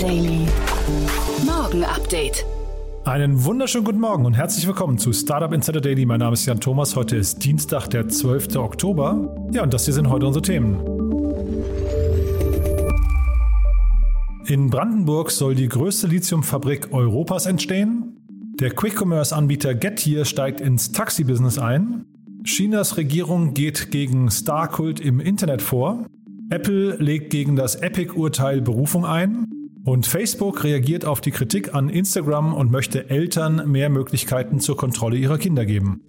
Daily. Morgen Update. Einen wunderschönen guten Morgen und herzlich willkommen zu Startup Insider Daily. Mein Name ist Jan Thomas. Heute ist Dienstag, der 12. Oktober. Ja, und das hier sind heute unsere Themen. In Brandenburg soll die größte Lithiumfabrik Europas entstehen. Der Quick-Commerce-Anbieter Getir steigt ins Taxi-Business ein. Chinas Regierung geht gegen Starkult im Internet vor. Apple legt gegen das Epic-Urteil Berufung ein. Und Facebook reagiert auf die Kritik an Instagram und möchte Eltern mehr Möglichkeiten zur Kontrolle ihrer Kinder geben.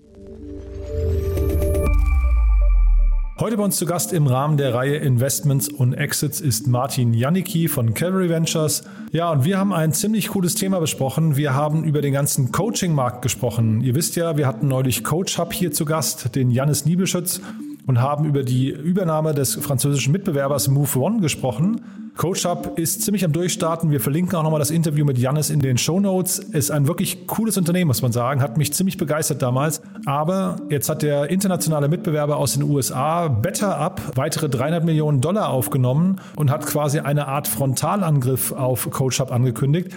Heute bei uns zu Gast im Rahmen der Reihe Investments und Exits ist Martin Janicki von Calvary Ventures. Ja, und wir haben ein ziemlich cooles Thema besprochen. Wir haben über den ganzen Coaching-Markt gesprochen. Ihr wisst ja, wir hatten neulich Coach Hub hier zu Gast, den Jannis Niebelschütz, und haben über die Übernahme des französischen Mitbewerbers Move One gesprochen. CoachUp ist ziemlich am Durchstarten. Wir verlinken auch nochmal das Interview mit Jannis in den Show Notes. Ist ein wirklich cooles Unternehmen, muss man sagen. Hat mich ziemlich begeistert damals. Aber jetzt hat der internationale Mitbewerber aus den USA BetterUp weitere 300 Millionen Dollar aufgenommen und hat quasi eine Art Frontalangriff auf CoachUp angekündigt.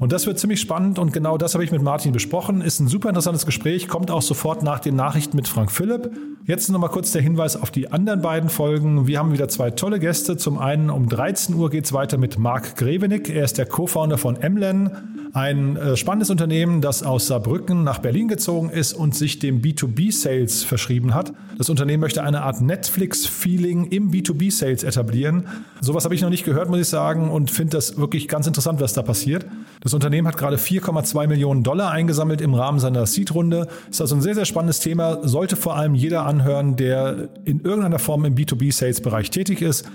Und das wird ziemlich spannend und genau das habe ich mit Martin besprochen. Ist ein super interessantes Gespräch, kommt auch sofort nach den Nachrichten mit Frank Philipp. Jetzt nochmal kurz der Hinweis auf die anderen beiden Folgen. Wir haben wieder zwei tolle Gäste. Zum einen um 13 Uhr geht es weiter mit Marc Grevenick. Er ist der Co-Founder von Emlen. Ein äh, spannendes Unternehmen, das aus Saarbrücken nach Berlin gezogen ist und sich dem B2B-Sales verschrieben hat. Das Unternehmen möchte eine Art Netflix-Feeling im B2B-Sales etablieren. Sowas habe ich noch nicht gehört, muss ich sagen, und finde das wirklich ganz interessant, was da passiert. Das Unternehmen hat gerade 4,2 Millionen Dollar eingesammelt im Rahmen seiner Seed-Runde. Ist also ein sehr, sehr spannendes Thema, sollte vor allem jeder anhören, der in irgendeiner Form im B2B-Sales-Bereich tätig ist.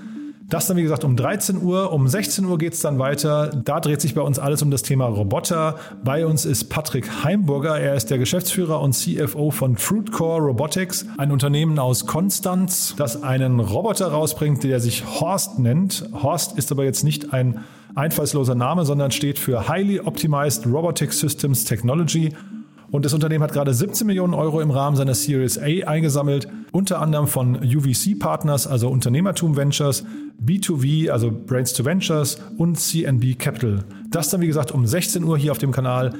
Das dann, wie gesagt, um 13 Uhr. Um 16 Uhr geht es dann weiter. Da dreht sich bei uns alles um das Thema Roboter. Bei uns ist Patrick Heimburger. Er ist der Geschäftsführer und CFO von Fruitcore Robotics, ein Unternehmen aus Konstanz, das einen Roboter rausbringt, der sich Horst nennt. Horst ist aber jetzt nicht ein einfallsloser Name, sondern steht für Highly Optimized Robotic Systems Technology. Und das Unternehmen hat gerade 17 Millionen Euro im Rahmen seiner Series A eingesammelt, unter anderem von UVC Partners, also Unternehmertum Ventures, B2V, also Brains to Ventures und CNB Capital. Das dann, wie gesagt, um 16 Uhr hier auf dem Kanal.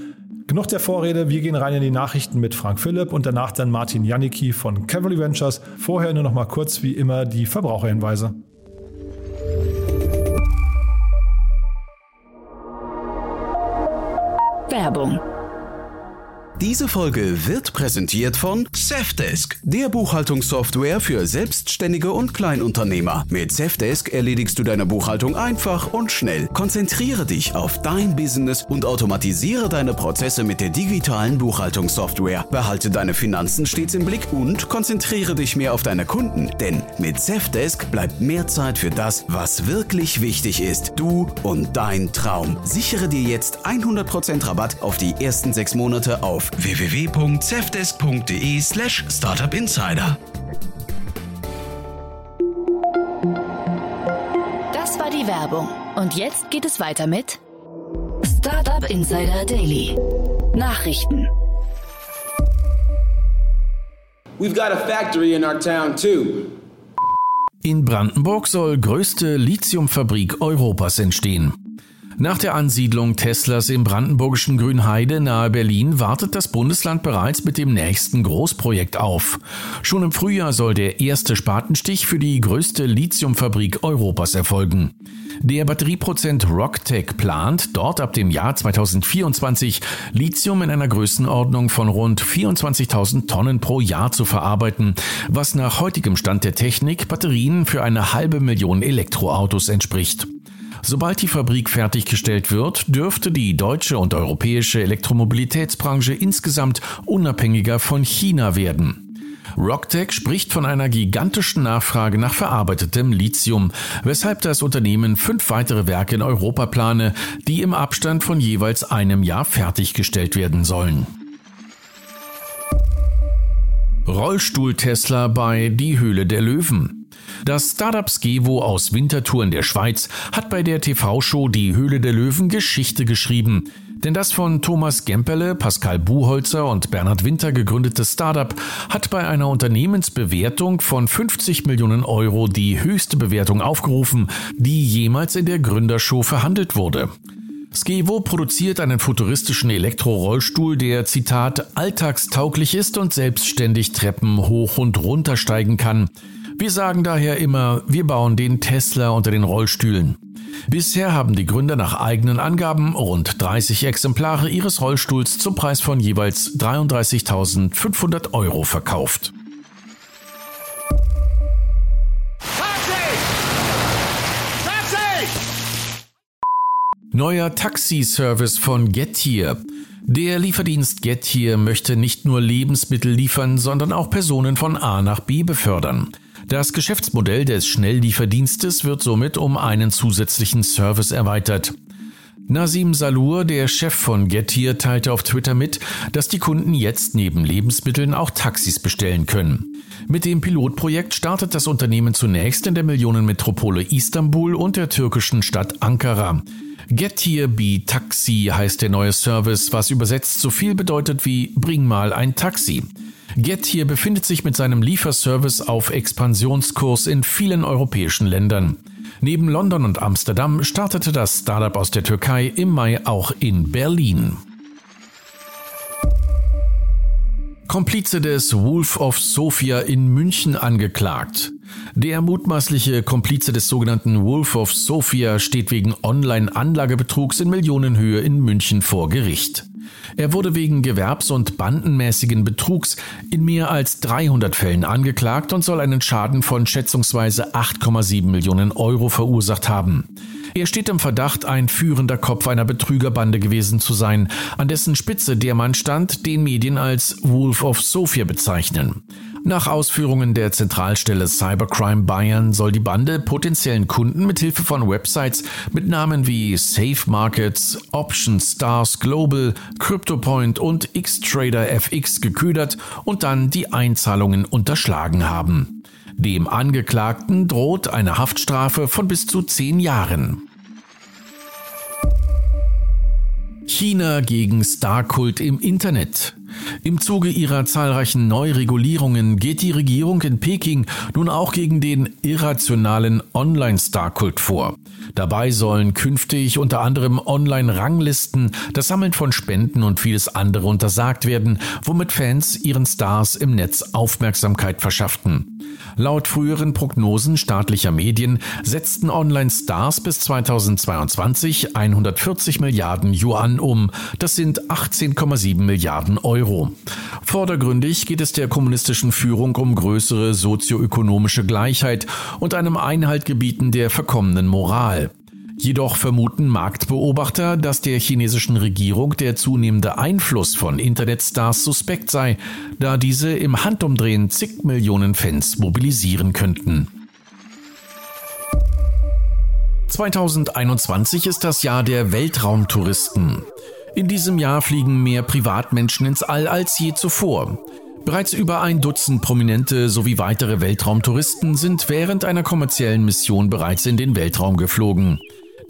Genug der Vorrede, wir gehen rein in die Nachrichten mit Frank Philipp und danach dann Martin Janicki von Cavalry Ventures. Vorher nur noch mal kurz wie immer die Verbraucherhinweise. Werbung diese Folge wird präsentiert von Safdesk, der Buchhaltungssoftware für Selbstständige und Kleinunternehmer. Mit Safdesk erledigst du deine Buchhaltung einfach und schnell. Konzentriere dich auf dein Business und automatisiere deine Prozesse mit der digitalen Buchhaltungssoftware. Behalte deine Finanzen stets im Blick und konzentriere dich mehr auf deine Kunden, denn mit Safdesk bleibt mehr Zeit für das, was wirklich wichtig ist. Du und dein Traum. Sichere dir jetzt 100% Rabatt auf die ersten sechs Monate auf auf www.cevdesk.de slash startupinsider. Das war die Werbung. Und jetzt geht es weiter mit Startup Insider Daily. Nachrichten. We've got a factory in our town too. In Brandenburg soll größte Lithiumfabrik Europas entstehen. Nach der Ansiedlung Teslas im brandenburgischen Grünheide nahe Berlin wartet das Bundesland bereits mit dem nächsten Großprojekt auf. Schon im Frühjahr soll der erste Spatenstich für die größte Lithiumfabrik Europas erfolgen. Der Batterieprozent Rocktech plant, dort ab dem Jahr 2024 Lithium in einer Größenordnung von rund 24.000 Tonnen pro Jahr zu verarbeiten, was nach heutigem Stand der Technik Batterien für eine halbe Million Elektroautos entspricht. Sobald die Fabrik fertiggestellt wird, dürfte die deutsche und europäische Elektromobilitätsbranche insgesamt unabhängiger von China werden. Rocktech spricht von einer gigantischen Nachfrage nach verarbeitetem Lithium, weshalb das Unternehmen fünf weitere Werke in Europa plane, die im Abstand von jeweils einem Jahr fertiggestellt werden sollen. Rollstuhl-Tesla bei Die Höhle der Löwen. Das Startup Skevo aus Winterthur in der Schweiz hat bei der TV-Show Die Höhle der Löwen Geschichte geschrieben. Denn das von Thomas Gemperle, Pascal Buholzer und Bernhard Winter gegründete Startup hat bei einer Unternehmensbewertung von 50 Millionen Euro die höchste Bewertung aufgerufen, die jemals in der Gründershow verhandelt wurde. Skevo produziert einen futuristischen Elektrorollstuhl, der Zitat alltagstauglich ist und selbstständig Treppen hoch und runter steigen kann. Wir sagen daher immer, wir bauen den Tesla unter den Rollstühlen. Bisher haben die Gründer nach eigenen Angaben rund 30 Exemplare ihres Rollstuhls zum Preis von jeweils 33.500 Euro verkauft. Neuer Taxiservice von Gettier. Der Lieferdienst Gettier möchte nicht nur Lebensmittel liefern, sondern auch Personen von A nach B befördern. Das Geschäftsmodell des Schnelllieferdienstes wird somit um einen zusätzlichen Service erweitert. Nasim Salur, der Chef von Getir, teilte auf Twitter mit, dass die Kunden jetzt neben Lebensmitteln auch Taxis bestellen können. Mit dem Pilotprojekt startet das Unternehmen zunächst in der Millionenmetropole Istanbul und der türkischen Stadt Ankara. Getir Be Taxi heißt der neue Service, was übersetzt so viel bedeutet wie Bring mal ein Taxi. Getir befindet sich mit seinem Lieferservice auf Expansionskurs in vielen europäischen Ländern. Neben London und Amsterdam startete das Startup aus der Türkei im Mai auch in Berlin. Komplize des Wolf of Sofia in München angeklagt. Der mutmaßliche Komplize des sogenannten Wolf of Sofia steht wegen Online-Anlagebetrugs in Millionenhöhe in München vor Gericht. Er wurde wegen gewerbs- und bandenmäßigen Betrugs in mehr als 300 Fällen angeklagt und soll einen Schaden von schätzungsweise 8,7 Millionen Euro verursacht haben. Er steht im Verdacht, ein führender Kopf einer Betrügerbande gewesen zu sein, an dessen Spitze der Mann stand, den Medien als Wolf of Sofia bezeichnen. Nach Ausführungen der Zentralstelle Cybercrime Bayern soll die Bande potenziellen Kunden mit Hilfe von Websites mit Namen wie Safe Markets, Option Stars Global, CryptoPoint und Xtrader FX geködert und dann die Einzahlungen unterschlagen haben. Dem Angeklagten droht eine Haftstrafe von bis zu zehn Jahren. China gegen Starkult im Internet. Im Zuge ihrer zahlreichen Neuregulierungen geht die Regierung in Peking nun auch gegen den irrationalen Online-Starkult vor. Dabei sollen künftig unter anderem Online-Ranglisten, das Sammeln von Spenden und vieles andere untersagt werden, womit Fans ihren Stars im Netz Aufmerksamkeit verschafften. Laut früheren Prognosen staatlicher Medien setzten Online-Stars bis 2022 140 Milliarden Yuan um. Das sind 18,7 Milliarden Euro. Vordergründig geht es der kommunistischen Führung um größere sozioökonomische Gleichheit und einem Einhalt gebieten der verkommenen Moral. Jedoch vermuten Marktbeobachter, dass der chinesischen Regierung der zunehmende Einfluss von Internetstars suspekt sei, da diese im Handumdrehen zig Millionen Fans mobilisieren könnten. 2021 ist das Jahr der Weltraumtouristen. In diesem Jahr fliegen mehr Privatmenschen ins All als je zuvor. Bereits über ein Dutzend Prominente sowie weitere Weltraumtouristen sind während einer kommerziellen Mission bereits in den Weltraum geflogen.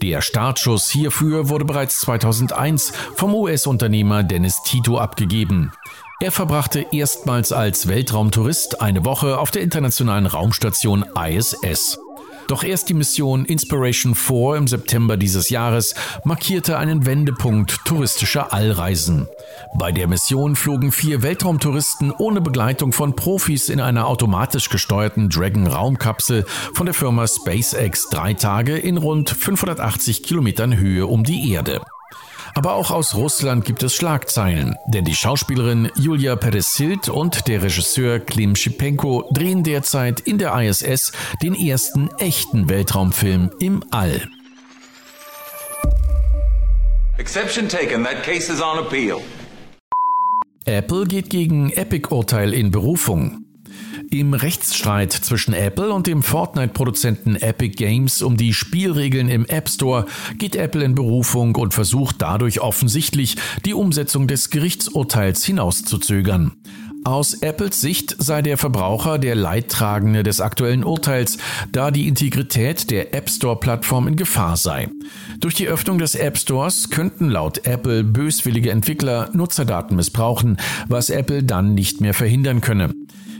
Der Startschuss hierfür wurde bereits 2001 vom US-Unternehmer Dennis Tito abgegeben. Er verbrachte erstmals als Weltraumtourist eine Woche auf der internationalen Raumstation ISS. Doch erst die Mission Inspiration 4 im September dieses Jahres markierte einen Wendepunkt touristischer Allreisen. Bei der Mission flogen vier Weltraumtouristen ohne Begleitung von Profis in einer automatisch gesteuerten Dragon Raumkapsel von der Firma SpaceX drei Tage in rund 580 Kilometern Höhe um die Erde. Aber auch aus Russland gibt es Schlagzeilen, denn die Schauspielerin Julia Peresild und der Regisseur Klim Schipenko drehen derzeit in der ISS den ersten echten Weltraumfilm im All. Exception taken, that case is on appeal. Apple geht gegen Epic-Urteil in Berufung. Im Rechtsstreit zwischen Apple und dem Fortnite-Produzenten Epic Games um die Spielregeln im App Store geht Apple in Berufung und versucht dadurch offensichtlich, die Umsetzung des Gerichtsurteils hinauszuzögern. Aus Apples Sicht sei der Verbraucher der Leidtragende des aktuellen Urteils, da die Integrität der App Store-Plattform in Gefahr sei. Durch die Öffnung des App Stores könnten laut Apple böswillige Entwickler Nutzerdaten missbrauchen, was Apple dann nicht mehr verhindern könne.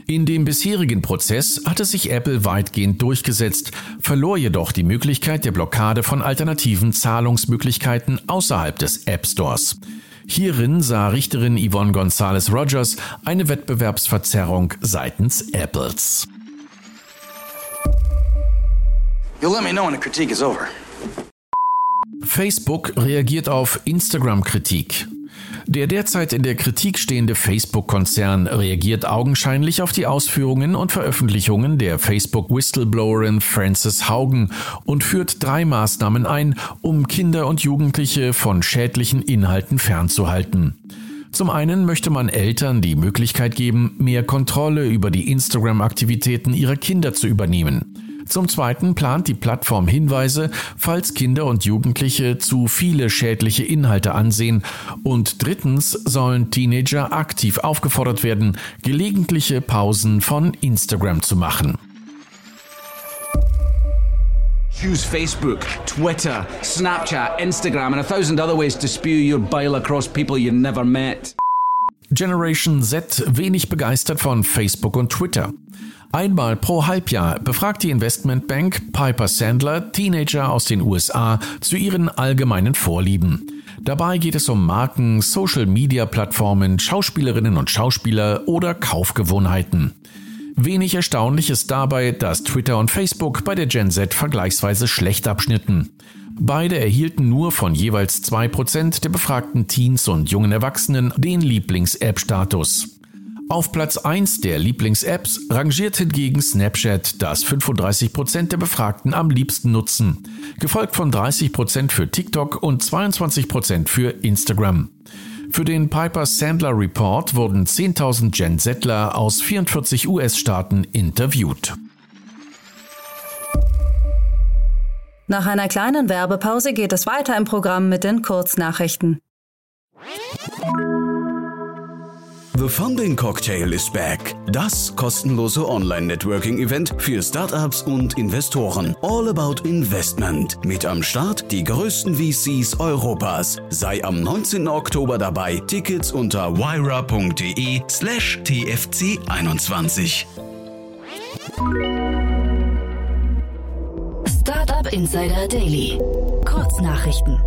In dem bisherigen Prozess hatte sich Apple weitgehend durchgesetzt, verlor jedoch die Möglichkeit der Blockade von alternativen Zahlungsmöglichkeiten außerhalb des App Stores. Hierin sah Richterin Yvonne Gonzalez Rogers eine Wettbewerbsverzerrung seitens Apples. Facebook reagiert auf Instagram-Kritik. Der derzeit in der Kritik stehende Facebook-Konzern reagiert augenscheinlich auf die Ausführungen und Veröffentlichungen der Facebook-Whistleblowerin Frances Haugen und führt drei Maßnahmen ein, um Kinder und Jugendliche von schädlichen Inhalten fernzuhalten. Zum einen möchte man Eltern die Möglichkeit geben, mehr Kontrolle über die Instagram-Aktivitäten ihrer Kinder zu übernehmen. Zum Zweiten plant die Plattform Hinweise, falls Kinder und Jugendliche zu viele schädliche Inhalte ansehen. Und drittens sollen Teenager aktiv aufgefordert werden, gelegentliche Pausen von Instagram zu machen. Use Facebook, Twitter, Snapchat, Instagram and a thousand other ways to spew your bile across people you never met. Generation Z wenig begeistert von Facebook und Twitter. Einmal pro Halbjahr befragt die Investmentbank Piper Sandler Teenager aus den USA zu ihren allgemeinen Vorlieben. Dabei geht es um Marken, Social-Media-Plattformen, Schauspielerinnen und Schauspieler oder Kaufgewohnheiten. Wenig erstaunlich ist dabei, dass Twitter und Facebook bei der Gen Z vergleichsweise schlecht abschnitten. Beide erhielten nur von jeweils 2% der befragten Teens und jungen Erwachsenen den Lieblings-App-Status. Auf Platz 1 der Lieblings-Apps rangiert hingegen Snapchat, das 35% der Befragten am liebsten nutzen, gefolgt von 30% für TikTok und 22% für Instagram. Für den Piper Sandler Report wurden 10.000 Gen Zler aus 44 US-Staaten interviewt. Nach einer kleinen Werbepause geht es weiter im Programm mit den Kurznachrichten. The Funding Cocktail is back. Das kostenlose Online-Networking-Event für Startups und Investoren. All about Investment. Mit am Start die größten VCs Europas. Sei am 19. Oktober dabei. Tickets unter wyra.de slash tfc21. Startup Insider Daily. Kurznachrichten.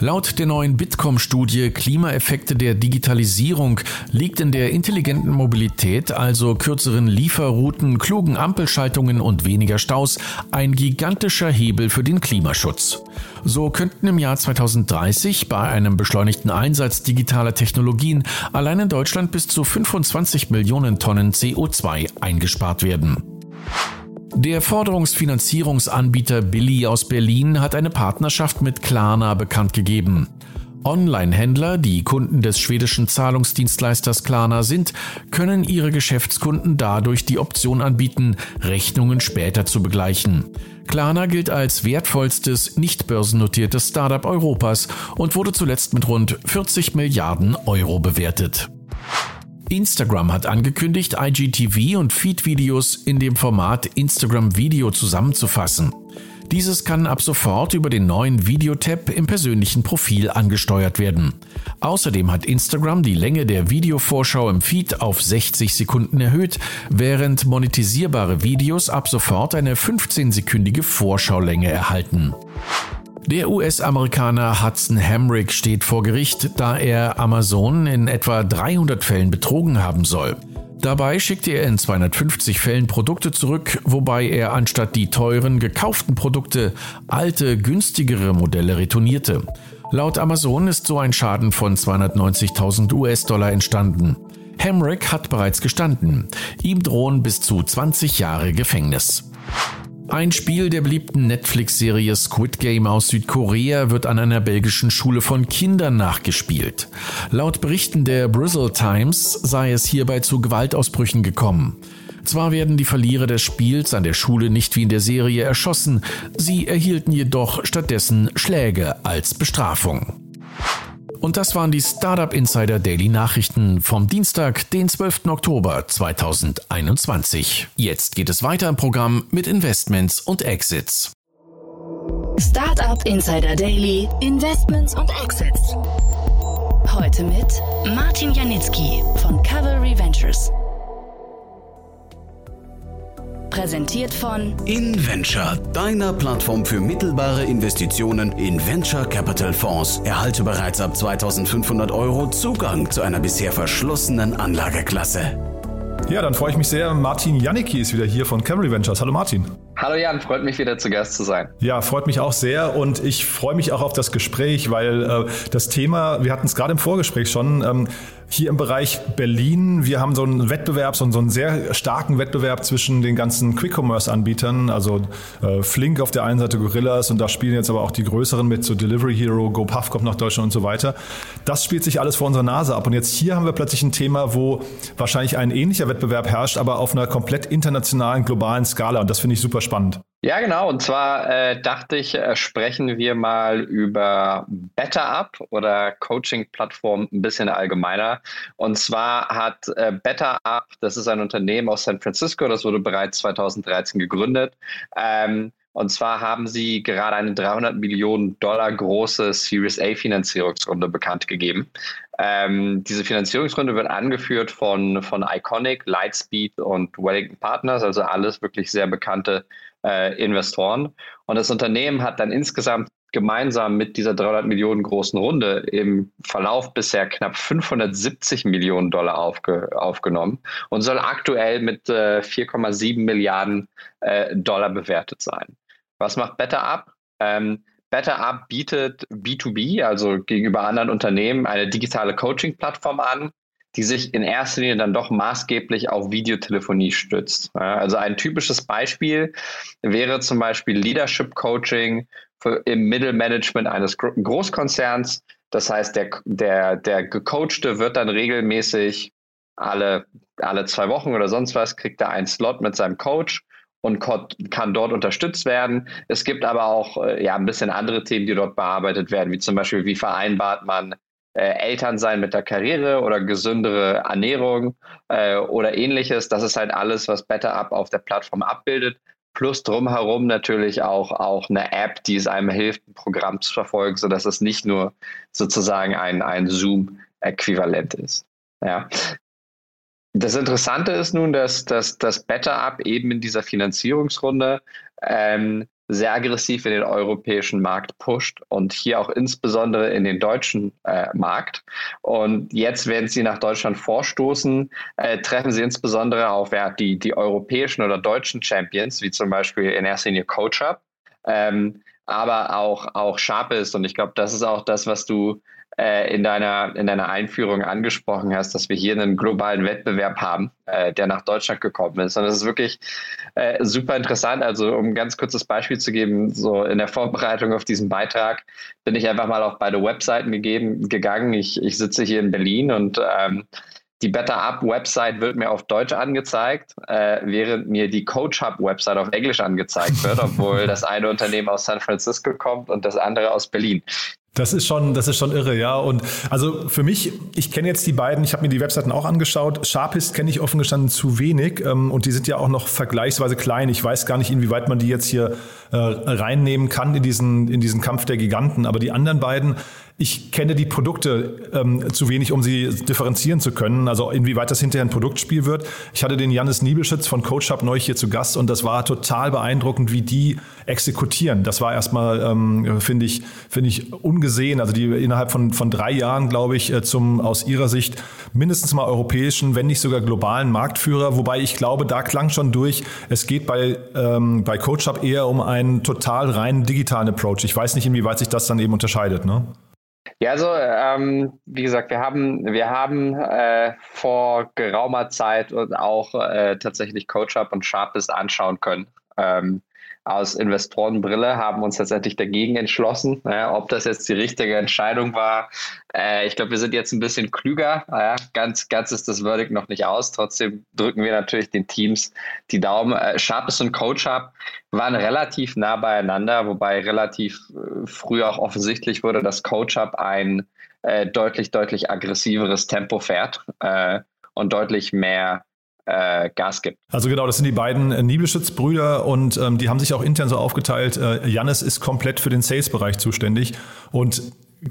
Laut der neuen Bitkom-Studie Klimaeffekte der Digitalisierung liegt in der intelligenten Mobilität, also kürzeren Lieferrouten, klugen Ampelschaltungen und weniger Staus, ein gigantischer Hebel für den Klimaschutz. So könnten im Jahr 2030 bei einem beschleunigten Einsatz digitaler Technologien allein in Deutschland bis zu 25 Millionen Tonnen CO2 eingespart werden. Der Forderungsfinanzierungsanbieter Billy aus Berlin hat eine Partnerschaft mit Klarna bekannt gegeben. Online-Händler, die Kunden des schwedischen Zahlungsdienstleisters Klarna sind, können ihre Geschäftskunden dadurch die Option anbieten, Rechnungen später zu begleichen. Klarna gilt als wertvollstes nicht börsennotiertes Startup Europas und wurde zuletzt mit rund 40 Milliarden Euro bewertet. Instagram hat angekündigt, IGTV und Feed-Videos in dem Format Instagram Video zusammenzufassen. Dieses kann ab sofort über den neuen Videotab im persönlichen Profil angesteuert werden. Außerdem hat Instagram die Länge der Videovorschau im Feed auf 60 Sekunden erhöht, während monetisierbare Videos ab sofort eine 15-sekündige Vorschaulänge erhalten. Der US-Amerikaner Hudson Hamrick steht vor Gericht, da er Amazon in etwa 300 Fällen betrogen haben soll. Dabei schickte er in 250 Fällen Produkte zurück, wobei er anstatt die teuren gekauften Produkte alte, günstigere Modelle retournierte. Laut Amazon ist so ein Schaden von 290.000 US-Dollar entstanden. Hamrick hat bereits gestanden. Ihm drohen bis zu 20 Jahre Gefängnis. Ein Spiel der beliebten Netflix-Serie Squid Game aus Südkorea wird an einer belgischen Schule von Kindern nachgespielt. Laut Berichten der Bristol Times sei es hierbei zu Gewaltausbrüchen gekommen. Zwar werden die Verlierer des Spiels an der Schule nicht wie in der Serie erschossen, sie erhielten jedoch stattdessen Schläge als Bestrafung. Und das waren die Startup Insider Daily Nachrichten vom Dienstag, den 12. Oktober 2021. Jetzt geht es weiter im Programm mit Investments und Exits. Startup Insider Daily, Investments und Exits. Heute mit Martin Janicki von Cavalry Ventures. Präsentiert von InVenture, deiner Plattform für mittelbare Investitionen in Venture Capital Fonds. Erhalte bereits ab 2500 Euro Zugang zu einer bisher verschlossenen Anlageklasse. Ja, dann freue ich mich sehr. Martin Janicki ist wieder hier von Cavalry Ventures. Hallo Martin. Hallo Jan, freut mich wieder zu Gast zu sein. Ja, freut mich auch sehr und ich freue mich auch auf das Gespräch, weil äh, das Thema, wir hatten es gerade im Vorgespräch schon, ähm, hier im Bereich Berlin, wir haben so einen Wettbewerb, so einen, sehr starken Wettbewerb zwischen den ganzen Quick-Commerce-Anbietern, also äh, Flink auf der einen Seite Gorillas und da spielen jetzt aber auch die größeren mit, so Delivery Hero, GoPuff kommt nach Deutschland und so weiter. Das spielt sich alles vor unserer Nase ab und jetzt hier haben wir plötzlich ein Thema, wo wahrscheinlich ein ähnlicher Wettbewerb herrscht, aber auf einer komplett internationalen, globalen Skala und das finde ich super spannend. Ja, genau. Und zwar äh, dachte ich, äh, sprechen wir mal über BetterUp oder Coaching-Plattform ein bisschen allgemeiner. Und zwar hat äh, BetterUp, das ist ein Unternehmen aus San Francisco, das wurde bereits 2013 gegründet. Ähm, und zwar haben sie gerade eine 300 Millionen Dollar große Series A Finanzierungsrunde bekannt gegeben. Ähm, diese Finanzierungsrunde wird angeführt von, von Iconic, Lightspeed und Wellington Partners, also alles wirklich sehr bekannte äh, Investoren. Und das Unternehmen hat dann insgesamt gemeinsam mit dieser 300 Millionen großen Runde im Verlauf bisher knapp 570 Millionen Dollar aufge, aufgenommen und soll aktuell mit äh, 4,7 Milliarden äh, Dollar bewertet sein. Was macht BetterUp? Ähm, BetterUp bietet B2B, also gegenüber anderen Unternehmen, eine digitale Coaching-Plattform an, die sich in erster Linie dann doch maßgeblich auf Videotelefonie stützt. Also ein typisches Beispiel wäre zum Beispiel Leadership Coaching im Mittelmanagement eines Großkonzerns. Das heißt, der, der, der Gecoachte wird dann regelmäßig alle, alle zwei Wochen oder sonst was, kriegt er einen Slot mit seinem Coach und kann dort unterstützt werden. Es gibt aber auch äh, ja, ein bisschen andere Themen, die dort bearbeitet werden, wie zum Beispiel, wie vereinbart man äh, Eltern sein mit der Karriere oder gesündere Ernährung äh, oder ähnliches. Das ist halt alles, was BetterUp auf der Plattform abbildet. Plus drumherum natürlich auch, auch eine App, die es einem hilft, ein Programm zu verfolgen, sodass es nicht nur sozusagen ein, ein Zoom-Äquivalent ist. Ja. Das Interessante ist nun, dass, das BetterUp eben in dieser Finanzierungsrunde ähm, sehr aggressiv in den europäischen Markt pusht und hier auch insbesondere in den deutschen äh, Markt. Und jetzt, wenn sie nach Deutschland vorstoßen, äh, treffen sie insbesondere auf ja, die, die europäischen oder deutschen Champions, wie zum Beispiel in erster Linie CoachUp, ähm, aber auch, auch Sharpest. Und ich glaube, das ist auch das, was du in, deiner, in deiner Einführung angesprochen hast, dass wir hier einen globalen Wettbewerb haben, äh, der nach Deutschland gekommen ist. Und das ist wirklich äh, super interessant. Also, um ein ganz kurzes Beispiel zu geben, so in der Vorbereitung auf diesen Beitrag bin ich einfach mal auf beide Webseiten gegeben, gegangen. Ich, ich sitze hier in Berlin und ähm, die Better Up Website wird mir auf Deutsch angezeigt, äh, während mir die Coach Hub Website auf Englisch angezeigt wird, obwohl das eine Unternehmen aus San Francisco kommt und das andere aus Berlin. Das ist schon, das ist schon irre, ja. Und also für mich, ich kenne jetzt die beiden, ich habe mir die Webseiten auch angeschaut. Sharpist kenne ich offen gestanden zu wenig ähm, und die sind ja auch noch vergleichsweise klein. Ich weiß gar nicht, inwieweit man die jetzt hier äh, reinnehmen kann in diesen, in diesen Kampf der Giganten. Aber die anderen beiden, ich kenne die Produkte ähm, zu wenig, um sie differenzieren zu können. Also inwieweit das hinterher ein Produktspiel wird. Ich hatte den Janis Niebelschütz von Coach Hub neu hier zu Gast und das war total beeindruckend, wie die exekutieren. Das war erstmal, ähm, finde ich, finde ich ungesehen. Also die innerhalb von, von drei Jahren, glaube ich, äh, zum aus ihrer Sicht mindestens mal europäischen, wenn nicht sogar globalen Marktführer. Wobei ich glaube, da klang schon durch, es geht bei, ähm, bei Coach Hub eher um einen total reinen digitalen Approach. Ich weiß nicht, inwieweit sich das dann eben unterscheidet. Ne? Ja, also ähm, wie gesagt, wir haben, wir haben äh, vor geraumer Zeit auch äh, tatsächlich CoachUp und Sharpest anschauen können. Ähm, aus Investorenbrille haben uns tatsächlich dagegen entschlossen. Ja, ob das jetzt die richtige Entscheidung war, äh, ich glaube, wir sind jetzt ein bisschen klüger. Ja, ganz, ganz ist das Verdict noch nicht aus. Trotzdem drücken wir natürlich den Teams die Daumen. Äh, Sharpest und Coach Hub waren relativ nah beieinander, wobei relativ äh, früh auch offensichtlich wurde, dass Coach Hub ein äh, deutlich, deutlich aggressiveres Tempo fährt äh, und deutlich mehr äh, Gas gibt. Also genau, das sind die beiden äh, Nibelschütz-Brüder und ähm, die haben sich auch intern so aufgeteilt. Äh, Jannis ist komplett für den Sales-Bereich zuständig und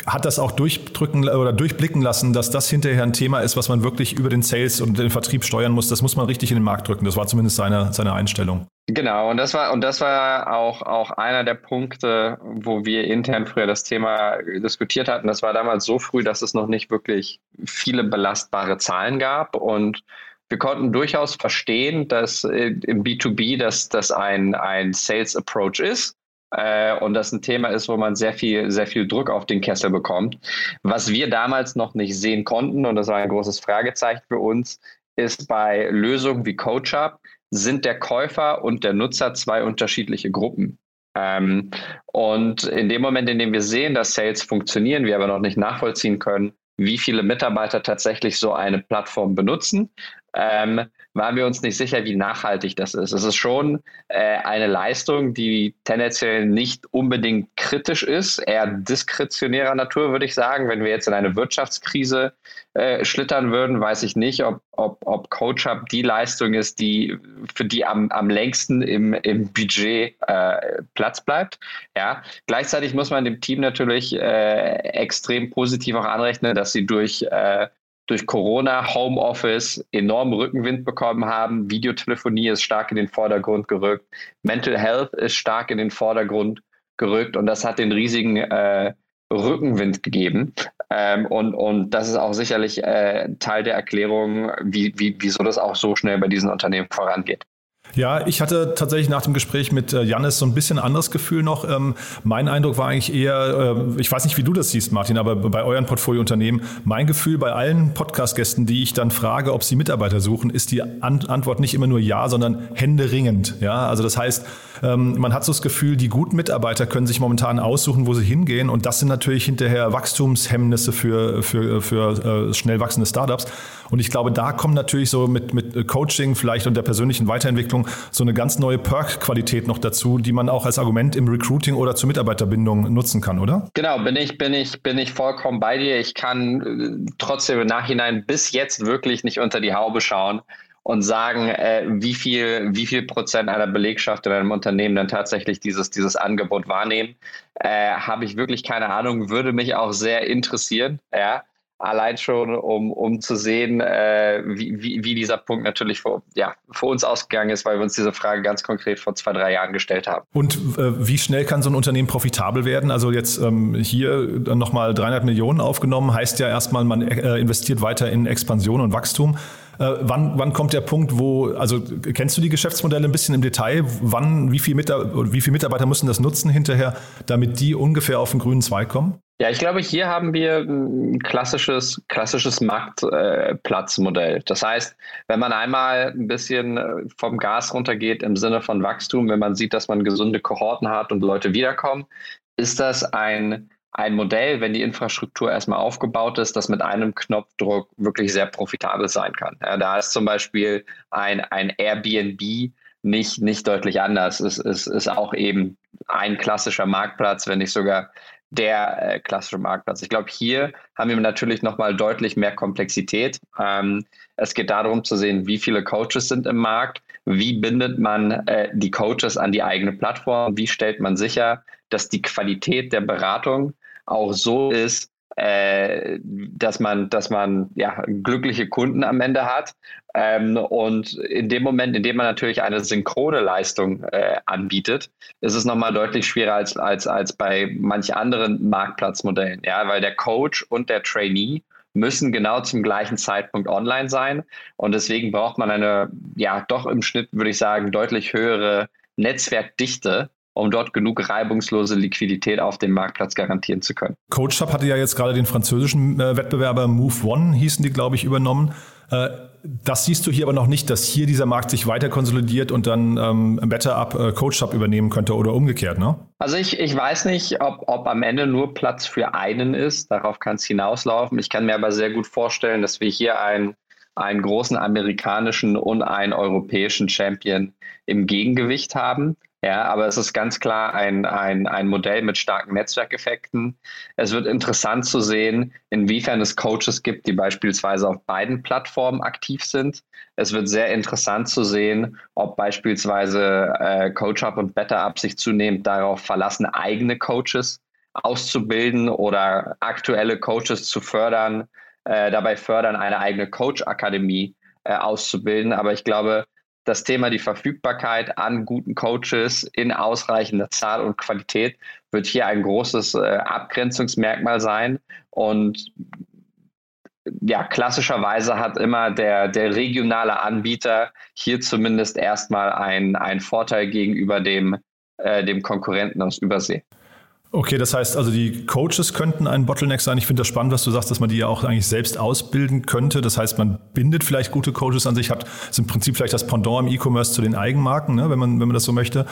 hat das auch durchdrücken oder durchblicken lassen, dass das hinterher ein Thema ist, was man wirklich über den Sales und den Vertrieb steuern muss. Das muss man richtig in den Markt drücken. Das war zumindest seine, seine Einstellung. Genau, und das war, und das war auch, auch einer der Punkte, wo wir intern früher das Thema diskutiert hatten. Das war damals so früh, dass es noch nicht wirklich viele belastbare Zahlen gab und wir konnten durchaus verstehen, dass im B2B das, das ein, ein Sales Approach ist äh, und das ein Thema ist, wo man sehr viel, sehr viel Druck auf den Kessel bekommt. Was wir damals noch nicht sehen konnten, und das war ein großes Fragezeichen für uns, ist bei Lösungen wie CoachUp, sind der Käufer und der Nutzer zwei unterschiedliche Gruppen. Ähm, und in dem Moment, in dem wir sehen, dass Sales funktionieren, wir aber noch nicht nachvollziehen können, wie viele Mitarbeiter tatsächlich so eine Plattform benutzen, ähm, waren wir uns nicht sicher, wie nachhaltig das ist. Es ist schon äh, eine Leistung, die tendenziell nicht unbedingt kritisch ist, eher diskretionärer Natur, würde ich sagen. Wenn wir jetzt in eine Wirtschaftskrise äh, schlittern würden, weiß ich nicht, ob, ob, ob CoachUp die Leistung ist, die für die am, am längsten im, im Budget äh, Platz bleibt. Ja. Gleichzeitig muss man dem Team natürlich äh, extrem positiv auch anrechnen, dass sie durch äh, durch Corona, Homeoffice enormen Rückenwind bekommen haben. Videotelefonie ist stark in den Vordergrund gerückt. Mental Health ist stark in den Vordergrund gerückt und das hat den riesigen äh, Rückenwind gegeben. Ähm, und, und das ist auch sicherlich äh, Teil der Erklärung, wie, wie, wieso das auch so schnell bei diesen Unternehmen vorangeht. Ja, ich hatte tatsächlich nach dem Gespräch mit äh, Jannis so ein bisschen anderes Gefühl noch. Ähm, mein Eindruck war eigentlich eher, äh, ich weiß nicht, wie du das siehst, Martin, aber bei euren Portfoliounternehmen, mein Gefühl bei allen Podcast-Gästen, die ich dann frage, ob sie Mitarbeiter suchen, ist die Antwort nicht immer nur ja, sondern händeringend. Ja, also das heißt, ähm, man hat so das Gefühl, die guten Mitarbeiter können sich momentan aussuchen, wo sie hingehen und das sind natürlich hinterher Wachstumshemmnisse für, für, für äh, schnell wachsende Startups. Und ich glaube, da kommen natürlich so mit, mit Coaching vielleicht und der persönlichen Weiterentwicklung so eine ganz neue Perk-Qualität noch dazu, die man auch als Argument im Recruiting oder zur Mitarbeiterbindung nutzen kann, oder? Genau, bin ich, bin ich, bin ich vollkommen bei dir. Ich kann äh, trotzdem im Nachhinein bis jetzt wirklich nicht unter die Haube schauen und sagen, äh, wie viel, wie viel Prozent einer Belegschaft in einem Unternehmen dann tatsächlich dieses, dieses Angebot wahrnehmen, äh, habe ich wirklich keine Ahnung, würde mich auch sehr interessieren. Ja, allein schon, um, um zu sehen, äh, wie, wie, wie, dieser Punkt natürlich für, ja, für uns ausgegangen ist, weil wir uns diese Frage ganz konkret vor zwei, drei Jahren gestellt haben. Und äh, wie schnell kann so ein Unternehmen profitabel werden? Also jetzt ähm, hier nochmal 300 Millionen aufgenommen, heißt ja erstmal, man äh, investiert weiter in Expansion und Wachstum. Äh, wann, wann kommt der Punkt, wo, also kennst du die Geschäftsmodelle ein bisschen im Detail? Wann, wie, viel Mitarbeiter, wie viele Mitarbeiter müssen das nutzen hinterher, damit die ungefähr auf den grünen Zweig kommen? Ja, ich glaube, hier haben wir ein klassisches, klassisches Marktplatzmodell. Äh, das heißt, wenn man einmal ein bisschen äh, vom Gas runtergeht im Sinne von Wachstum, wenn man sieht, dass man gesunde Kohorten hat und Leute wiederkommen, ist das ein, ein Modell, wenn die Infrastruktur erstmal aufgebaut ist, das mit einem Knopfdruck wirklich sehr profitabel sein kann. Ja, da ist zum Beispiel ein, ein Airbnb nicht, nicht deutlich anders. Es, es ist auch eben ein klassischer Marktplatz, wenn nicht sogar der äh, klassische Marktplatz. Ich glaube, hier haben wir natürlich nochmal deutlich mehr Komplexität. Ähm, es geht darum zu sehen, wie viele Coaches sind im Markt, wie bindet man äh, die Coaches an die eigene Plattform, wie stellt man sicher, dass die Qualität der Beratung auch so ist, äh, dass man, dass man ja, glückliche Kunden am Ende hat. Ähm, und in dem Moment, in dem man natürlich eine synchrone Leistung äh, anbietet, ist es nochmal deutlich schwerer als, als, als bei manch anderen Marktplatzmodellen. Ja, weil der Coach und der Trainee müssen genau zum gleichen Zeitpunkt online sein. Und deswegen braucht man eine, ja, doch im Schnitt, würde ich sagen, deutlich höhere Netzwerkdichte, um dort genug reibungslose Liquidität auf dem Marktplatz garantieren zu können. CoachUp hatte ja jetzt gerade den französischen äh, Wettbewerber Move One, hießen die, glaube ich, übernommen. Äh, das siehst du hier aber noch nicht, dass hier dieser Markt sich weiter konsolidiert und dann ähm, Better Up äh, Coach Up übernehmen könnte oder umgekehrt, ne? Also ich, ich weiß nicht, ob, ob am Ende nur Platz für einen ist. Darauf kann es hinauslaufen. Ich kann mir aber sehr gut vorstellen, dass wir hier einen, einen großen amerikanischen und einen europäischen Champion im Gegengewicht haben. Ja, aber es ist ganz klar ein, ein, ein Modell mit starken Netzwerkeffekten. Es wird interessant zu sehen, inwiefern es Coaches gibt, die beispielsweise auf beiden Plattformen aktiv sind. Es wird sehr interessant zu sehen, ob beispielsweise äh, CoachUp und BetterUp sich zunehmend darauf verlassen, eigene Coaches auszubilden oder aktuelle Coaches zu fördern, äh, dabei fördern, eine eigene Coach-Akademie äh, auszubilden. Aber ich glaube, das Thema die Verfügbarkeit an guten Coaches in ausreichender Zahl und Qualität wird hier ein großes äh, Abgrenzungsmerkmal sein. Und ja, klassischerweise hat immer der, der regionale Anbieter hier zumindest erstmal einen Vorteil gegenüber dem, äh, dem Konkurrenten aus Übersee. Okay, das heißt also, die Coaches könnten ein Bottleneck sein. Ich finde das spannend, was du sagst, dass man die ja auch eigentlich selbst ausbilden könnte. Das heißt, man bindet vielleicht gute Coaches an sich, hat ist im Prinzip vielleicht das Pendant im E-Commerce zu den Eigenmarken, ne, wenn, man, wenn man das so möchte.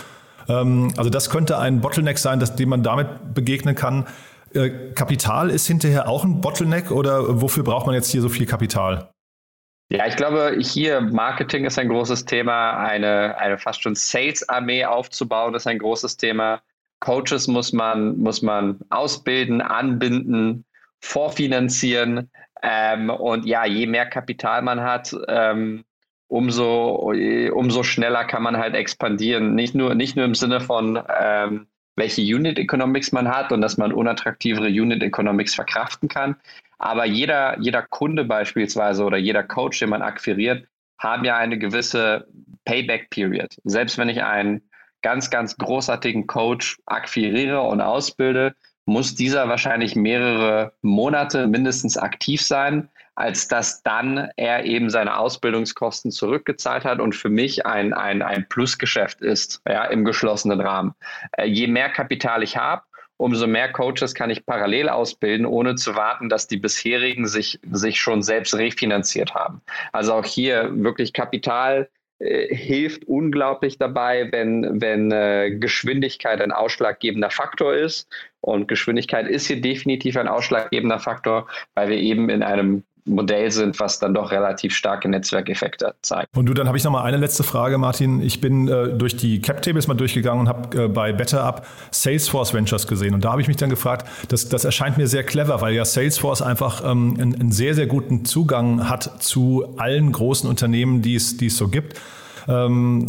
Ähm, also das könnte ein Bottleneck sein, dass, dem man damit begegnen kann. Äh, Kapital ist hinterher auch ein Bottleneck oder wofür braucht man jetzt hier so viel Kapital? Ja, ich glaube, hier Marketing ist ein großes Thema, eine, eine fast schon Sales-Armee aufzubauen ist ein großes Thema. Coaches muss man, muss man ausbilden, anbinden, vorfinanzieren. Ähm, und ja, je mehr Kapital man hat, ähm, umso, umso schneller kann man halt expandieren. Nicht nur, nicht nur im Sinne von, ähm, welche Unit Economics man hat und dass man unattraktivere Unit Economics verkraften kann. Aber jeder, jeder Kunde beispielsweise oder jeder Coach, den man akquiriert, haben ja eine gewisse Payback Period. Selbst wenn ich einen ganz, ganz großartigen Coach akquiriere und ausbilde, muss dieser wahrscheinlich mehrere Monate mindestens aktiv sein, als dass dann er eben seine Ausbildungskosten zurückgezahlt hat und für mich ein, ein, ein Plusgeschäft ist, ja, im geschlossenen Rahmen. Äh, je mehr Kapital ich habe, umso mehr Coaches kann ich parallel ausbilden, ohne zu warten, dass die bisherigen sich, sich schon selbst refinanziert haben. Also auch hier wirklich Kapital hilft unglaublich dabei, wenn, wenn äh, Geschwindigkeit ein ausschlaggebender Faktor ist. Und Geschwindigkeit ist hier definitiv ein ausschlaggebender Faktor, weil wir eben in einem Modell sind, was dann doch relativ starke Netzwerkeffekte zeigt. Und du, dann habe ich noch mal eine letzte Frage, Martin. Ich bin äh, durch die Cap-Tables mal durchgegangen und habe äh, bei BetterUp Salesforce Ventures gesehen. Und da habe ich mich dann gefragt, das, das erscheint mir sehr clever, weil ja Salesforce einfach ähm, einen, einen sehr, sehr guten Zugang hat zu allen großen Unternehmen, die es, die es so gibt. Ähm,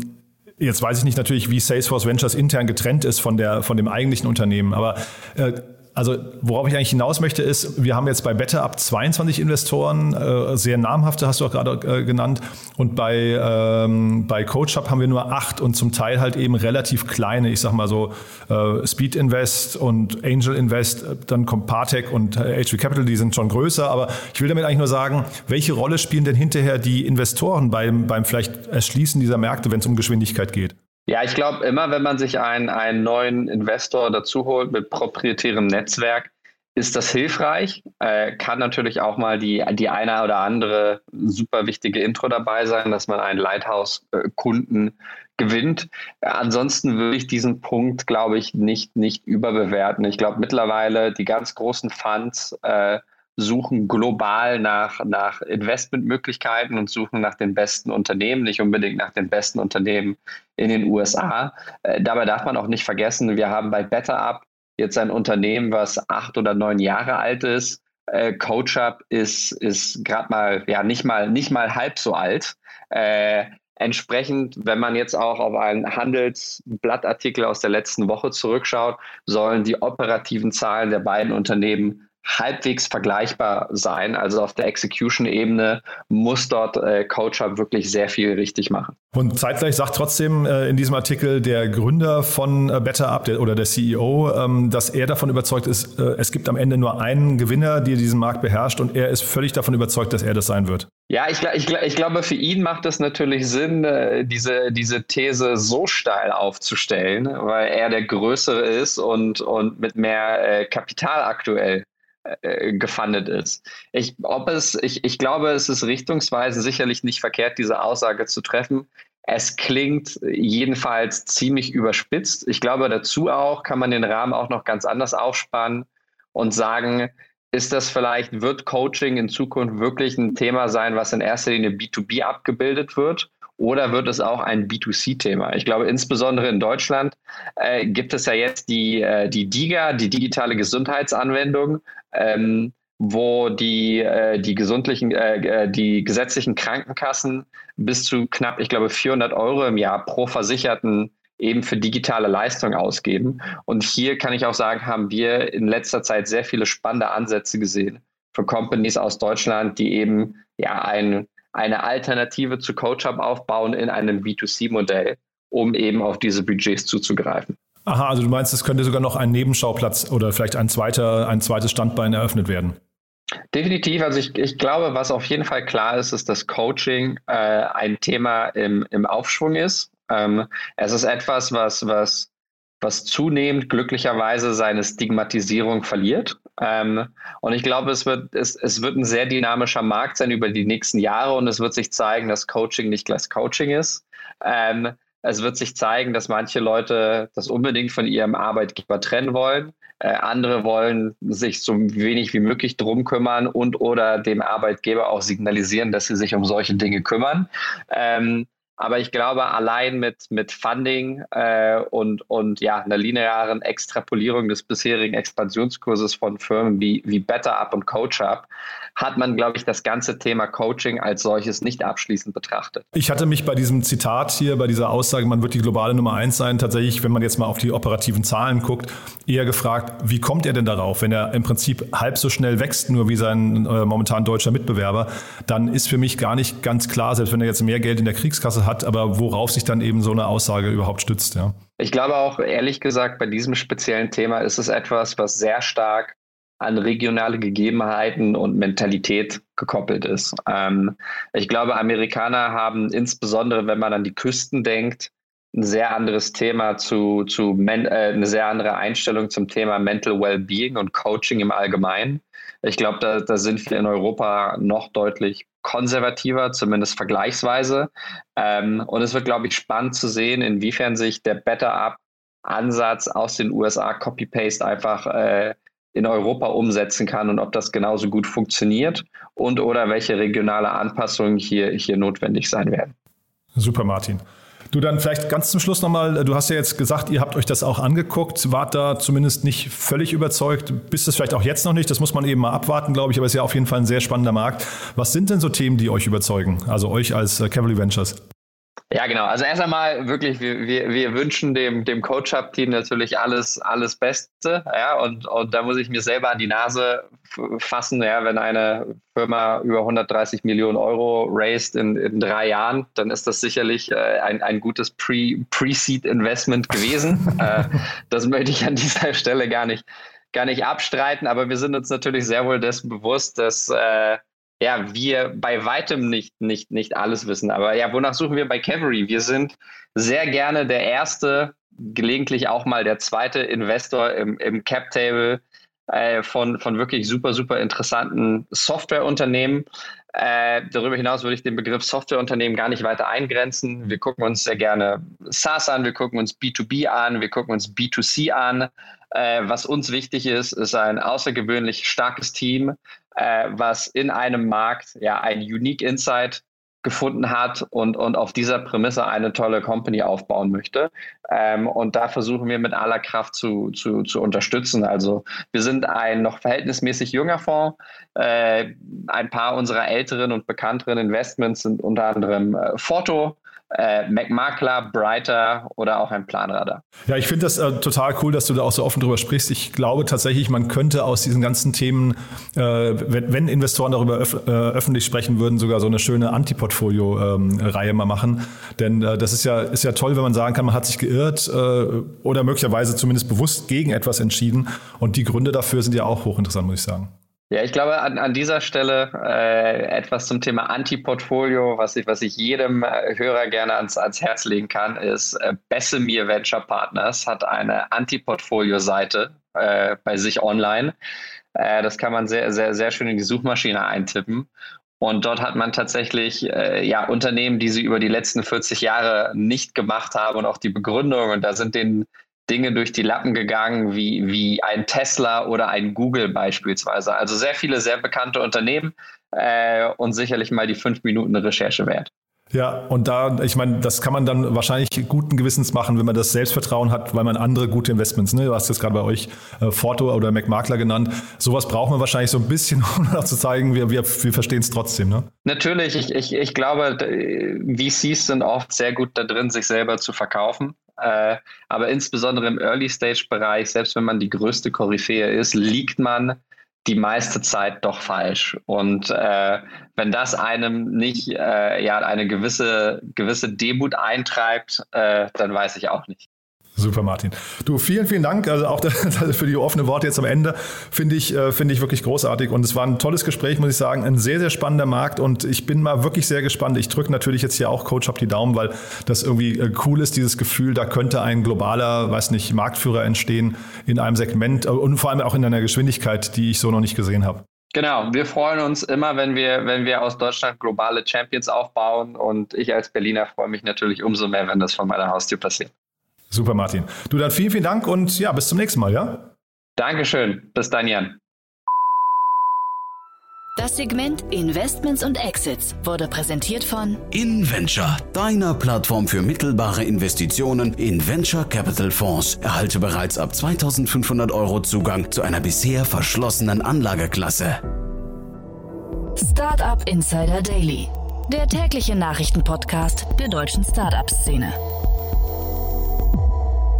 Jetzt weiß ich nicht natürlich, wie Salesforce Ventures intern getrennt ist von, der, von dem eigentlichen Unternehmen, aber äh, also worauf ich eigentlich hinaus möchte, ist, wir haben jetzt bei BetterUp 22 Investoren, äh, sehr namhafte hast du auch gerade äh, genannt. Und bei, ähm, bei CoachUp haben wir nur acht und zum Teil halt eben relativ kleine, ich sag mal so äh, Speed Invest und Angel Invest, dann kommt Partec und HV äh, Capital, die sind schon größer. Aber ich will damit eigentlich nur sagen, welche Rolle spielen denn hinterher die Investoren beim, beim vielleicht Erschließen dieser Märkte, wenn es um Geschwindigkeit geht? Ja, ich glaube immer, wenn man sich einen, einen neuen Investor dazu holt mit proprietärem Netzwerk, ist das hilfreich. Äh, kann natürlich auch mal die, die eine oder andere super wichtige Intro dabei sein, dass man einen Lighthouse-Kunden gewinnt. Ansonsten würde ich diesen Punkt, glaube ich, nicht, nicht überbewerten. Ich glaube mittlerweile die ganz großen Funds äh, suchen global nach, nach Investmentmöglichkeiten und suchen nach den besten Unternehmen, nicht unbedingt nach den besten Unternehmen in den USA. Äh, dabei darf man auch nicht vergessen, wir haben bei BetterUp jetzt ein Unternehmen, was acht oder neun Jahre alt ist. Äh, CoachUp ist, ist gerade mal, ja, nicht mal, nicht mal halb so alt. Äh, Entsprechend, wenn man jetzt auch auf einen Handelsblattartikel aus der letzten Woche zurückschaut, sollen die operativen Zahlen der beiden Unternehmen halbwegs vergleichbar sein. Also auf der Execution-Ebene muss dort äh, CoachUp wirklich sehr viel richtig machen. Und zeitgleich sagt trotzdem äh, in diesem Artikel der Gründer von äh, BetterUp der, oder der CEO, ähm, dass er davon überzeugt ist, äh, es gibt am Ende nur einen Gewinner, der diesen Markt beherrscht und er ist völlig davon überzeugt, dass er das sein wird. Ja, ich, ich, ich glaube, für ihn macht es natürlich Sinn, äh, diese, diese These so steil aufzustellen, weil er der Größere ist und, und mit mehr äh, Kapital aktuell gefundet ist. Ich, ob es, ich, ich glaube, es ist richtungsweisend sicherlich nicht verkehrt, diese Aussage zu treffen. Es klingt jedenfalls ziemlich überspitzt. Ich glaube, dazu auch kann man den Rahmen auch noch ganz anders aufspannen und sagen, ist das vielleicht, wird Coaching in Zukunft wirklich ein Thema sein, was in erster Linie B2B abgebildet wird? Oder wird es auch ein B2C-Thema? Ich glaube, insbesondere in Deutschland äh, gibt es ja jetzt die, äh, die DIGA, die digitale Gesundheitsanwendung, ähm, wo die, äh, die gesundlichen, äh, äh, die gesetzlichen Krankenkassen bis zu knapp, ich glaube, 400 Euro im Jahr pro Versicherten eben für digitale Leistung ausgeben. Und hier kann ich auch sagen, haben wir in letzter Zeit sehr viele spannende Ansätze gesehen für Companies aus Deutschland, die eben ja ein, eine Alternative zu CoachUp aufbauen in einem B2C-Modell, um eben auf diese Budgets zuzugreifen. Aha, also du meinst, es könnte sogar noch ein Nebenschauplatz oder vielleicht ein zweiter, ein zweites Standbein eröffnet werden? Definitiv. Also ich, ich glaube, was auf jeden Fall klar ist, ist, dass Coaching äh, ein Thema im, im Aufschwung ist. Ähm, es ist etwas, was, was, was zunehmend glücklicherweise seine Stigmatisierung verliert. Ähm, und ich glaube, es wird, es, es wird ein sehr dynamischer Markt sein über die nächsten Jahre und es wird sich zeigen, dass Coaching nicht gleich Coaching ist. Ähm, es wird sich zeigen, dass manche Leute das unbedingt von ihrem Arbeitgeber trennen wollen. Äh, andere wollen sich so wenig wie möglich drum kümmern und oder dem Arbeitgeber auch signalisieren, dass sie sich um solche Dinge kümmern. Ähm, aber ich glaube, allein mit, mit Funding äh, und, und ja, einer linearen Extrapolierung des bisherigen Expansionskurses von Firmen wie, wie BetterUp und CoachUp hat man, glaube ich, das ganze Thema Coaching als solches nicht abschließend betrachtet. Ich hatte mich bei diesem Zitat hier, bei dieser Aussage, man wird die globale Nummer eins sein, tatsächlich, wenn man jetzt mal auf die operativen Zahlen guckt, eher gefragt, wie kommt er denn darauf, wenn er im Prinzip halb so schnell wächst, nur wie sein äh, momentan deutscher Mitbewerber, dann ist für mich gar nicht ganz klar, selbst wenn er jetzt mehr Geld in der Kriegskasse hat, aber worauf sich dann eben so eine Aussage überhaupt stützt. Ja. Ich glaube auch, ehrlich gesagt, bei diesem speziellen Thema ist es etwas, was sehr stark an regionale Gegebenheiten und Mentalität gekoppelt ist. Ähm, ich glaube, Amerikaner haben insbesondere, wenn man an die Küsten denkt, ein sehr anderes Thema zu, zu men, äh, eine sehr andere Einstellung zum Thema Mental Wellbeing und Coaching im Allgemeinen. Ich glaube, da, da sind wir in Europa noch deutlich konservativer, zumindest vergleichsweise. Ähm, und es wird, glaube ich, spannend zu sehen, inwiefern sich der Better-Up-Ansatz aus den USA Copy-Paste einfach äh, in Europa umsetzen kann und ob das genauso gut funktioniert und oder welche regionale Anpassungen hier, hier notwendig sein werden. Super, Martin. Du dann vielleicht ganz zum Schluss nochmal, du hast ja jetzt gesagt, ihr habt euch das auch angeguckt, wart da zumindest nicht völlig überzeugt, bist es vielleicht auch jetzt noch nicht, das muss man eben mal abwarten, glaube ich, aber es ist ja auf jeden Fall ein sehr spannender Markt. Was sind denn so Themen, die euch überzeugen, also euch als äh, Cavalry Ventures? Ja, genau. Also erst einmal wirklich, wir, wir, wir wünschen dem, dem Coach-Up-Team natürlich alles, alles Beste. Ja, und, und da muss ich mir selber an die Nase fassen, ja, wenn eine Firma über 130 Millionen Euro raised in, in drei Jahren, dann ist das sicherlich äh, ein, ein gutes Pre-Seed-Investment gewesen. äh, das möchte ich an dieser Stelle gar nicht, gar nicht abstreiten, aber wir sind uns natürlich sehr wohl dessen bewusst, dass äh, ja, wir bei weitem nicht, nicht, nicht alles wissen. Aber ja, wonach suchen wir bei Cavalry? Wir sind sehr gerne der erste, gelegentlich auch mal der zweite Investor im, im Cap-Table äh, von, von wirklich super, super interessanten Softwareunternehmen. Äh, darüber hinaus würde ich den Begriff Softwareunternehmen gar nicht weiter eingrenzen. Wir gucken uns sehr gerne SaaS an, wir gucken uns B2B an, wir gucken uns B2C an. Äh, was uns wichtig ist, ist ein außergewöhnlich starkes Team, äh, was in einem Markt ja ein Unique Insight gefunden hat und, und auf dieser Prämisse eine tolle Company aufbauen möchte. Ähm, und da versuchen wir mit aller Kraft zu, zu, zu unterstützen. Also wir sind ein noch verhältnismäßig junger Fonds. Äh, ein paar unserer älteren und bekannteren Investments sind unter anderem äh, Foto, äh, MacMakler, Brighter oder auch ein Planradar. Ja, ich finde das äh, total cool, dass du da auch so offen drüber sprichst. Ich glaube tatsächlich, man könnte aus diesen ganzen Themen, äh, wenn, wenn, Investoren darüber öf äh, öffentlich sprechen würden, sogar so eine schöne Anti-Portfolio-Reihe ähm, mal machen. Denn äh, das ist ja, ist ja toll, wenn man sagen kann, man hat sich geirrt äh, oder möglicherweise zumindest bewusst gegen etwas entschieden. Und die Gründe dafür sind ja auch hochinteressant, muss ich sagen. Ja, ich glaube, an, an dieser Stelle äh, etwas zum Thema Anti-Portfolio, was ich, was ich jedem äh, Hörer gerne ans, ans Herz legen kann, ist äh, Bessemir Venture Partners hat eine Anti-Portfolio-Seite äh, bei sich online. Äh, das kann man sehr, sehr, sehr schön in die Suchmaschine eintippen. Und dort hat man tatsächlich äh, ja, Unternehmen, die sie über die letzten 40 Jahre nicht gemacht haben und auch die Begründung. Und da sind denen Dinge durch die Lappen gegangen, wie, wie ein Tesla oder ein Google beispielsweise. Also sehr viele sehr bekannte Unternehmen äh, und sicherlich mal die fünf Minuten Recherche wert. Ja, und da, ich meine, das kann man dann wahrscheinlich guten Gewissens machen, wenn man das Selbstvertrauen hat, weil man andere gute Investments, ne, du hast jetzt gerade bei euch äh, Forto oder McMakler genannt, sowas braucht man wahrscheinlich so ein bisschen, um auch zu zeigen, wir, wir, wir verstehen es trotzdem. Ne? Natürlich, ich, ich, ich glaube, VCs sind oft sehr gut da drin, sich selber zu verkaufen. Äh, aber insbesondere im Early-Stage-Bereich, selbst wenn man die größte Koryphäe ist, liegt man die meiste Zeit doch falsch. Und äh, wenn das einem nicht äh, ja, eine gewisse, gewisse Demut eintreibt, äh, dann weiß ich auch nicht. Super, Martin. Du, vielen, vielen Dank. Also auch für die offene Worte jetzt am Ende. Finde ich, äh, finde ich wirklich großartig. Und es war ein tolles Gespräch, muss ich sagen. Ein sehr, sehr spannender Markt. Und ich bin mal wirklich sehr gespannt. Ich drücke natürlich jetzt hier auch Coach auf die Daumen, weil das irgendwie äh, cool ist, dieses Gefühl, da könnte ein globaler, weiß nicht, Marktführer entstehen in einem Segment äh, und vor allem auch in einer Geschwindigkeit, die ich so noch nicht gesehen habe. Genau, wir freuen uns immer, wenn wir, wenn wir aus Deutschland globale Champions aufbauen. Und ich als Berliner freue mich natürlich umso mehr, wenn das von meiner Haustür passiert. Super, Martin. Du dann vielen, vielen Dank und ja, bis zum nächsten Mal, ja? Dankeschön. Bis dann, Jan. Das Segment Investments und Exits wurde präsentiert von InVenture, deiner Plattform für mittelbare Investitionen in Venture Capital Fonds. Erhalte bereits ab 2500 Euro Zugang zu einer bisher verschlossenen Anlageklasse. Startup Insider Daily, der tägliche Nachrichtenpodcast der deutschen Startup-Szene.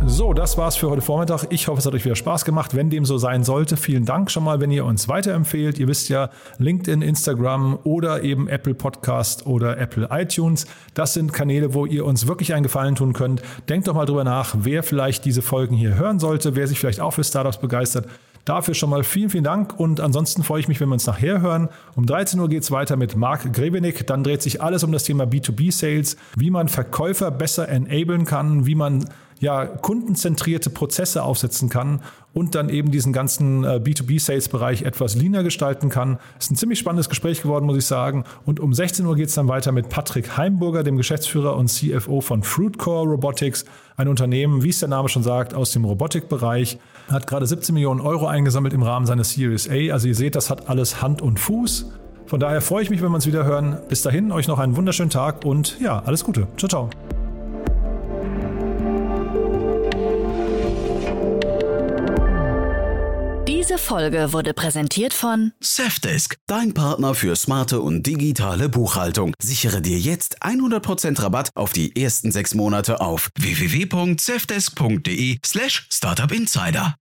So, das war's für heute Vormittag. Ich hoffe, es hat euch wieder Spaß gemacht. Wenn dem so sein sollte, vielen Dank schon mal, wenn ihr uns weiterempfehlt. Ihr wisst ja, LinkedIn, Instagram oder eben Apple Podcast oder Apple iTunes. Das sind Kanäle, wo ihr uns wirklich einen Gefallen tun könnt. Denkt doch mal drüber nach, wer vielleicht diese Folgen hier hören sollte, wer sich vielleicht auch für Startups begeistert. Dafür schon mal vielen, vielen Dank und ansonsten freue ich mich, wenn wir uns nachher hören. Um 13 Uhr geht es weiter mit Marc Grebenig. Dann dreht sich alles um das Thema B2B-Sales, wie man Verkäufer besser enablen kann, wie man ja, kundenzentrierte Prozesse aufsetzen kann und dann eben diesen ganzen äh, B2B-Sales-Bereich etwas leaner gestalten kann. Ist ein ziemlich spannendes Gespräch geworden, muss ich sagen. Und um 16 Uhr geht es dann weiter mit Patrick Heimburger, dem Geschäftsführer und CFO von Fruitcore Robotics, ein Unternehmen, wie es der Name schon sagt, aus dem Robotikbereich. Hat gerade 17 Millionen Euro eingesammelt im Rahmen seines Series A. Also ihr seht, das hat alles Hand und Fuß. Von daher freue ich mich, wenn wir uns wieder hören. Bis dahin, euch noch einen wunderschönen Tag und ja, alles Gute. Ciao, ciao. Diese Folge wurde präsentiert von Safdesk, dein Partner für smarte und digitale Buchhaltung. Sichere dir jetzt 100% Rabatt auf die ersten sechs Monate auf www.safdesk.de slash startupinsider.